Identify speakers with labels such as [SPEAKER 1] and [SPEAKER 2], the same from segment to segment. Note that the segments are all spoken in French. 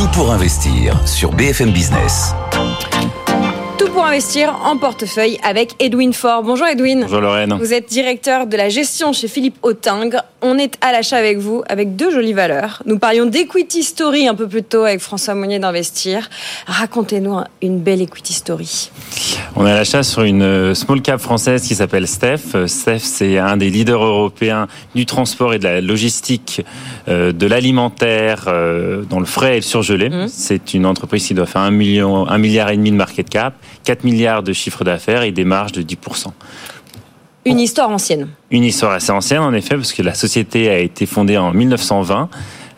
[SPEAKER 1] Tout pour investir sur BFM Business.
[SPEAKER 2] Pour investir en portefeuille avec Edwin Faure. Bonjour Edwin.
[SPEAKER 3] Bonjour Lorraine.
[SPEAKER 2] Vous êtes directeur de la gestion chez Philippe Autingre. On est à l'achat avec vous avec deux jolies valeurs. Nous parlions d'equity story un peu plus tôt avec François Monnier d'Investir. Racontez-nous une belle equity story.
[SPEAKER 3] On est à l'achat sur une euh, small cap française qui s'appelle Steph. Euh, Steph, c'est un des leaders européens du transport et de la logistique, euh, de l'alimentaire, dans le frais et le surgelé. Mmh. C'est une entreprise qui doit faire un million, un milliard et demi de market cap, 4 milliards de chiffre d'affaires et des marges de 10%.
[SPEAKER 2] Une histoire ancienne.
[SPEAKER 3] Une histoire assez ancienne, en effet, parce que la société a été fondée en 1920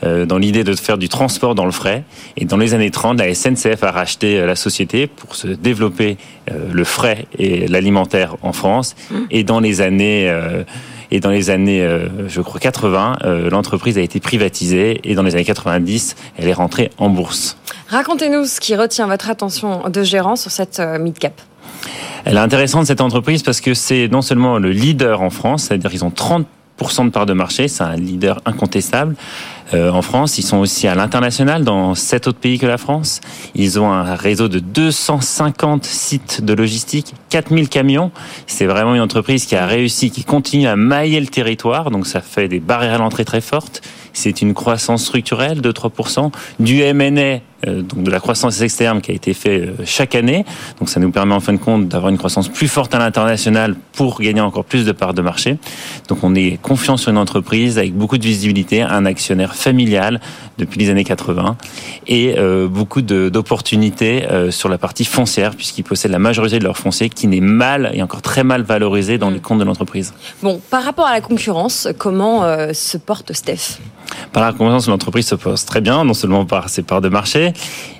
[SPEAKER 3] euh, dans l'idée de faire du transport dans le frais. Et dans les années 30, la SNCF a racheté euh, la société pour se développer euh, le frais et l'alimentaire en France. Mmh. Et dans les années et dans les années, je crois 80, l'entreprise a été privatisée et dans les années 90, elle est rentrée en bourse.
[SPEAKER 2] Racontez-nous ce qui retient votre attention de gérant sur cette mid-cap.
[SPEAKER 3] Elle est intéressante cette entreprise parce que c'est non seulement le leader en France, c'est-à-dire qu'ils ont 30% de part de marché, c'est un leader incontestable. Euh, en France, ils sont aussi à l'international dans sept autres pays que la France. Ils ont un réseau de 250 sites de logistique, 4000 camions. C'est vraiment une entreprise qui a réussi, qui continue à mailler le territoire, donc ça fait des barrières à l'entrée très fortes. C'est une croissance structurelle de 3%, du M&A euh, donc de la croissance externe qui a été fait euh, chaque année. Donc ça nous permet en fin de compte d'avoir une croissance plus forte à l'international pour gagner encore plus de parts de marché. Donc on est confiant sur une entreprise avec beaucoup de visibilité, un actionnaire familial depuis les années 80 et euh, beaucoup d'opportunités sur la partie foncière puisqu'ils possèdent la majorité de leur foncier qui n'est mal et encore très mal valorisé dans mm. les comptes de l'entreprise.
[SPEAKER 2] Bon, par rapport à la concurrence, comment se porte Steph?
[SPEAKER 3] Par la concurrence, l'entreprise se pose très bien, non seulement par ses parts de marché,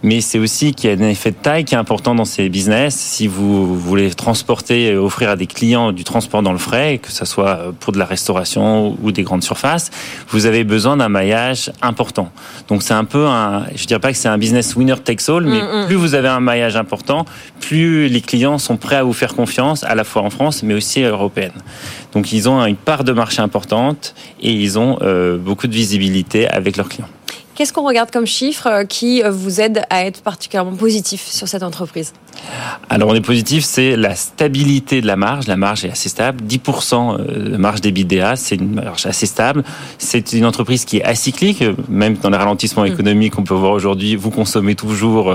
[SPEAKER 3] mais c'est aussi qu'il y a un effet de taille qui est important dans ces business. Si vous voulez transporter, et offrir à des clients du transport dans le frais, que ce soit pour de la restauration ou des grandes surfaces, vous avez besoin d'un maillage important. Donc c'est un peu un, je dirais pas que c'est un business winner takes all, mais mm, plus vous avez un maillage important, plus les clients sont prêts à vous faire confiance, à la fois en France, mais aussi européenne. Donc ils ont une part de marché importante et ils ont euh, beaucoup de visibilité avec leurs clients.
[SPEAKER 2] Qu'est-ce qu'on regarde comme chiffre euh, qui euh, vous aide à être particulièrement positif sur cette entreprise?
[SPEAKER 3] Alors on est positif, c'est la stabilité de la marge. La marge est assez stable. 10% euh, de marge d'EBITDA, c'est une marge assez stable. C'est une entreprise qui est acyclique, même dans le ralentissement mm. économique qu'on peut voir aujourd'hui. Vous consommez toujours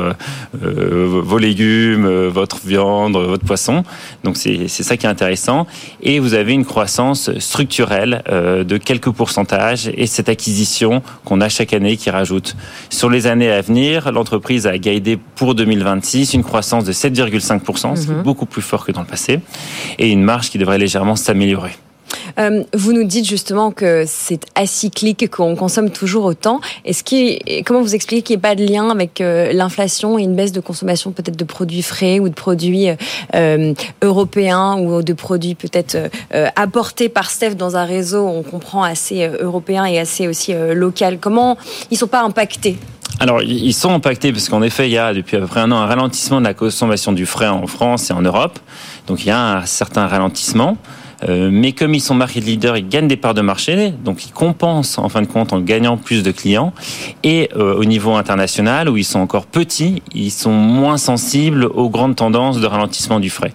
[SPEAKER 3] vos légumes, votre viande, votre poisson. Donc c'est ça qui est intéressant. Et vous avez une croissance structurelle de quelques pourcentages et cette acquisition qu'on a chaque année qui rajoute. Sur les années à venir, l'entreprise a guidé pour 2026 une croissance de 7,5%, c'est mhm. beaucoup plus fort que dans le passé, et une marge qui devrait légèrement s'améliorer.
[SPEAKER 2] Euh, vous nous dites justement que c'est acyclique, qu'on consomme toujours autant. Est-ce comment vous expliquez qu'il n'y a pas de lien avec euh, l'inflation et une baisse de consommation peut-être de produits frais ou de produits euh, européens ou de produits peut-être apportés par Steph dans un réseau, on comprend, assez européen et assez aussi local? Comment ils ne sont pas impactés?
[SPEAKER 3] Alors, ils sont impactés parce qu'en effet, il y a depuis à peu près un an un ralentissement de la consommation du frais en France et en Europe. Donc, il y a un certain ralentissement. Euh, mais comme ils sont market leaders, ils gagnent des parts de marché, donc ils compensent en fin de compte en gagnant plus de clients. Et euh, au niveau international, où ils sont encore petits, ils sont moins sensibles aux grandes tendances de ralentissement du frais.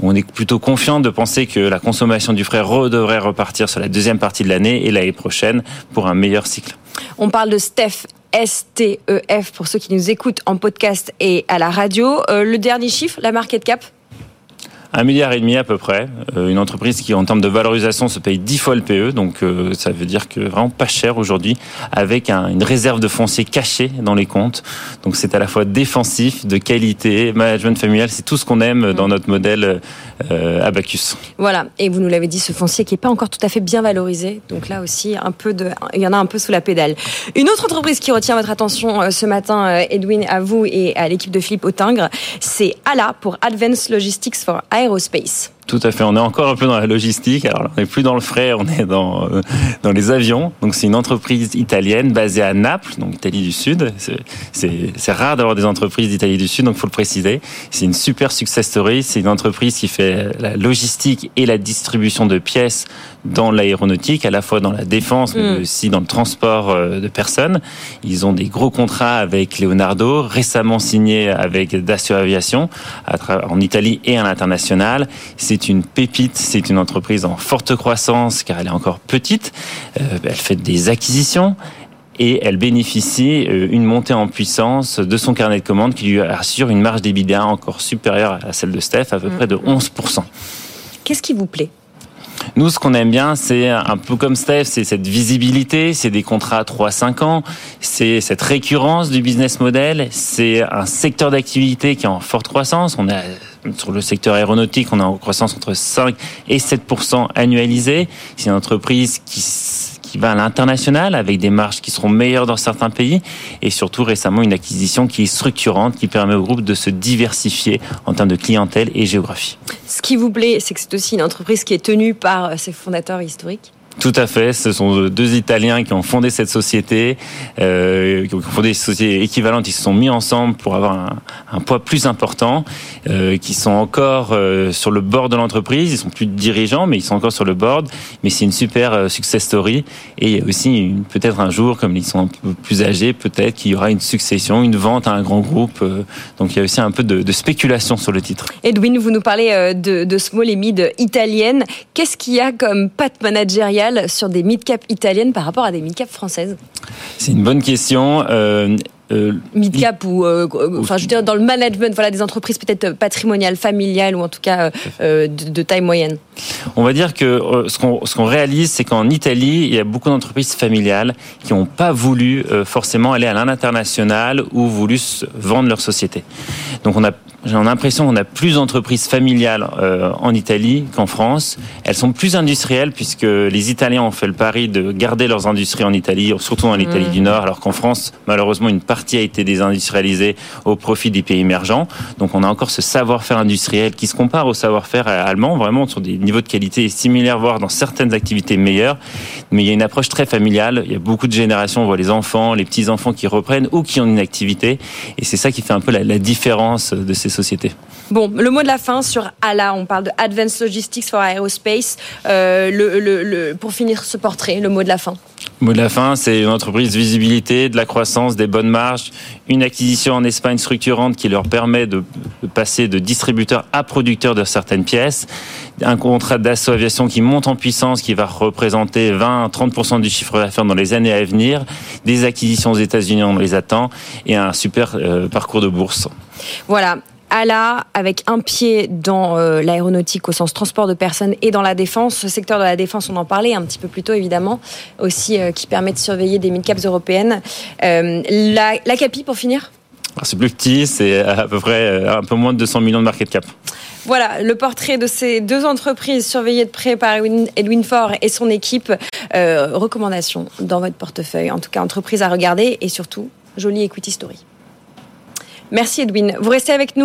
[SPEAKER 3] On est plutôt confiant de penser que la consommation du frais devrait repartir sur la deuxième partie de l'année et l'année prochaine pour un meilleur cycle.
[SPEAKER 2] On parle de Steph STEF pour ceux qui nous écoutent en podcast et à la radio. Euh, le dernier chiffre, la market cap?
[SPEAKER 3] Un milliard et demi à peu près. Euh, une entreprise qui, en termes de valorisation, se paye 10 fois le PE. Donc, euh, ça veut dire que vraiment pas cher aujourd'hui, avec une réserve de foncier cachée dans les comptes. Donc, c'est à la fois défensif, de qualité, management familial. C'est tout ce qu'on aime dans notre modèle euh, Abacus.
[SPEAKER 2] Voilà. Et vous nous l'avez dit, ce foncier qui n'est pas encore tout à fait bien valorisé. Donc là aussi, un peu de, il y en a un peu sous la pédale. Une autre entreprise qui retient votre attention ce matin, Edwin, à vous et à l'équipe de Philippe Autingre, c'est ALA pour Advanced Logistics for Aerospace.
[SPEAKER 3] Tout à fait. On est encore un peu dans la logistique. Alors, on n'est plus dans le frais, on est dans euh, dans les avions. Donc, c'est une entreprise italienne basée à Naples, donc Italie du Sud. C'est rare d'avoir des entreprises d'Italie du Sud, donc faut le préciser. C'est une super success story. C'est une entreprise qui fait la logistique et la distribution de pièces dans l'aéronautique, à la fois dans la défense, mais mm. aussi dans le transport euh, de personnes. Ils ont des gros contrats avec Leonardo, récemment signés avec Dacio Aviation en Italie et à l'international. C'est c'est une pépite, c'est une entreprise en forte croissance car elle est encore petite. Euh, elle fait des acquisitions et elle bénéficie euh, une montée en puissance de son carnet de commandes qui lui assure une marge d'EBITDA encore supérieure à celle de Steph, à peu près de 11%.
[SPEAKER 2] Qu'est-ce qui vous plaît?
[SPEAKER 3] Nous, ce qu'on aime bien, c'est un peu comme Steph, c'est cette visibilité, c'est des contrats à 3-5 ans, c'est cette récurrence du business model, c'est un secteur d'activité qui est en forte croissance. On a sur le secteur aéronautique, on est en croissance entre 5 et 7% annualisé. C'est une entreprise qui qui va à l'international avec des marges qui seront meilleures dans certains pays et surtout récemment une acquisition qui est structurante qui permet au groupe de se diversifier en termes de clientèle et géographie.
[SPEAKER 2] Ce qui vous plaît, c'est que c'est aussi une entreprise qui est tenue par ses fondateurs historiques
[SPEAKER 3] tout à fait. Ce sont deux Italiens qui ont fondé cette société, euh, qui ont fondé des sociétés équivalentes. Ils se sont mis ensemble pour avoir un, un poids plus important, euh, qui sont encore euh, sur le bord de l'entreprise. Ils sont plus dirigeants, mais ils sont encore sur le board. Mais c'est une super euh, success story. Et il y a aussi peut-être un jour, comme ils sont un peu plus âgés, peut-être qu'il y aura une succession, une vente à un grand groupe. Euh, donc il y a aussi un peu de, de spéculation sur le titre.
[SPEAKER 2] Edwin, vous nous parlez de, de small et mid italienne. Qu'est-ce qu'il y a comme patte managériale sur des mid-cap italiennes par rapport à des mid-cap françaises
[SPEAKER 3] C'est une bonne question.
[SPEAKER 2] Euh, euh, mid-cap ou, euh, enfin, je veux dire, dans le management, voilà, des entreprises peut-être patrimoniales, familiales ou en tout cas de, taille moyenne.
[SPEAKER 3] On va dire que ce qu'on ce qu'on réalise, c'est qu'en Italie, il y a beaucoup d'entreprises familiales qui n'ont pas voulu forcément aller à l'international ou voulu vendre leur société. Donc on a j'ai l'impression qu'on a plus d'entreprises familiales euh, en Italie qu'en France. Elles sont plus industrielles puisque les Italiens ont fait le pari de garder leurs industries en Italie, surtout dans l'Italie du Nord, alors qu'en France, malheureusement, une partie a été désindustrialisée au profit des pays émergents. Donc on a encore ce savoir-faire industriel qui se compare au savoir-faire allemand, vraiment sur des niveaux de qualité similaires, voire dans certaines activités meilleures. Mais il y a une approche très familiale. Il y a beaucoup de générations, on voit les enfants, les petits-enfants qui reprennent ou qui ont une activité. Et c'est ça qui fait un peu la, différence de ces société.
[SPEAKER 2] Bon, le mot de la fin sur ALA, on parle de Advanced Logistics for Aerospace. Euh, pour finir ce portrait, le mot de la fin.
[SPEAKER 3] De la fin, c'est une entreprise visibilité, de la croissance, des bonnes marges, une acquisition en Espagne structurante qui leur permet de passer de distributeur à producteur de certaines pièces, un contrat d'assaut aviation qui monte en puissance, qui va représenter 20-30% du chiffre d'affaires dans les années à venir, des acquisitions aux États-Unis, on les attend, et un super euh, parcours de bourse.
[SPEAKER 2] Voilà, ALA avec un pied dans euh, l'aéronautique au sens transport de personnes et dans la défense. Ce secteur de la défense, on en parlait un petit peu plus tôt évidemment, aussi euh, qui permet de surveiller des mid-caps européennes. Euh, la, la CAPI pour finir?
[SPEAKER 3] C'est plus petit, c'est à peu près un peu moins de 200 millions de market cap.
[SPEAKER 2] Voilà le portrait de ces deux entreprises surveillées de près par Edwin Faure et son équipe. Euh, recommandations dans votre portefeuille, en tout cas entreprise à regarder et surtout jolie equity story. Merci Edwin. Vous restez avec nous.